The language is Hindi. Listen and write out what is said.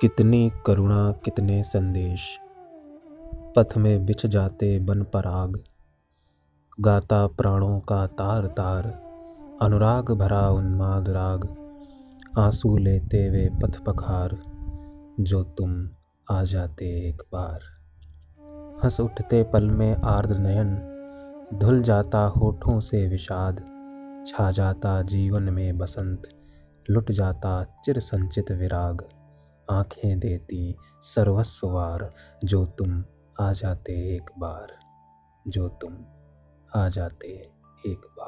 कितनी करुणा, कितने संदेश। पथ में बिछ जाते बन पराग गाता प्राणों का तार तार, अनुराग भरा उन्माद राग। आँसू लेते वे पथ पखार, जो तुम आ जाते एक बार। हंस उठते पल में आर्द्र नयन, धुल जाता होठों से विषाद। छा जाता जीवन में बसंत, लुट जाता चिर संचित विराग। आँखें देती सर्वस्ववार जो तुम आ जाते एक बार, जो तुम आ जाते एक बार।